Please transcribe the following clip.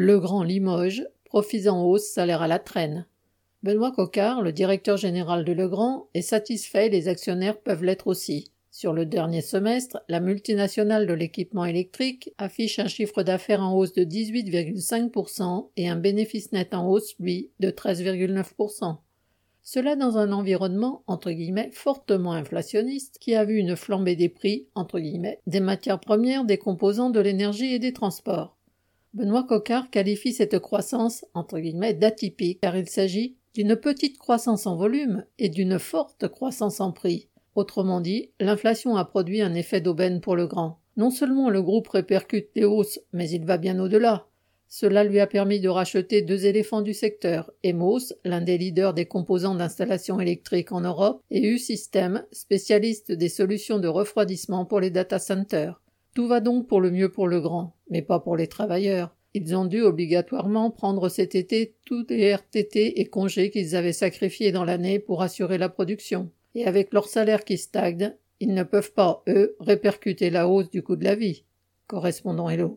Le Grand Limoges, profits en hausse, salaire à la traîne. Benoît Coquart, le directeur général de Legrand, est satisfait les actionnaires peuvent l'être aussi. Sur le dernier semestre, la multinationale de l'équipement électrique affiche un chiffre d'affaires en hausse de 18,5% et un bénéfice net en hausse, lui, de 13,9%. Cela dans un environnement, entre guillemets, fortement inflationniste qui a vu une flambée des prix, entre guillemets, des matières premières, des composants de l'énergie et des transports. Benoît Coquart qualifie cette croissance, entre guillemets, d'atypique car il s'agit d'une petite croissance en volume et d'une forte croissance en prix. Autrement dit, l'inflation a produit un effet d'aubaine pour le grand. Non seulement le groupe répercute des hausses, mais il va bien au-delà. Cela lui a permis de racheter deux éléphants du secteur, Emos, l'un des leaders des composants d'installation électrique en Europe, et U-System, spécialiste des solutions de refroidissement pour les data centers. Tout va donc pour le mieux pour le grand, mais pas pour les travailleurs. Ils ont dû obligatoirement prendre cet été tous les RTT et congés qu'ils avaient sacrifiés dans l'année pour assurer la production et avec leur salaire qui stagne, ils ne peuvent pas, eux, répercuter la hausse du coût de la vie. Correspondant Hello.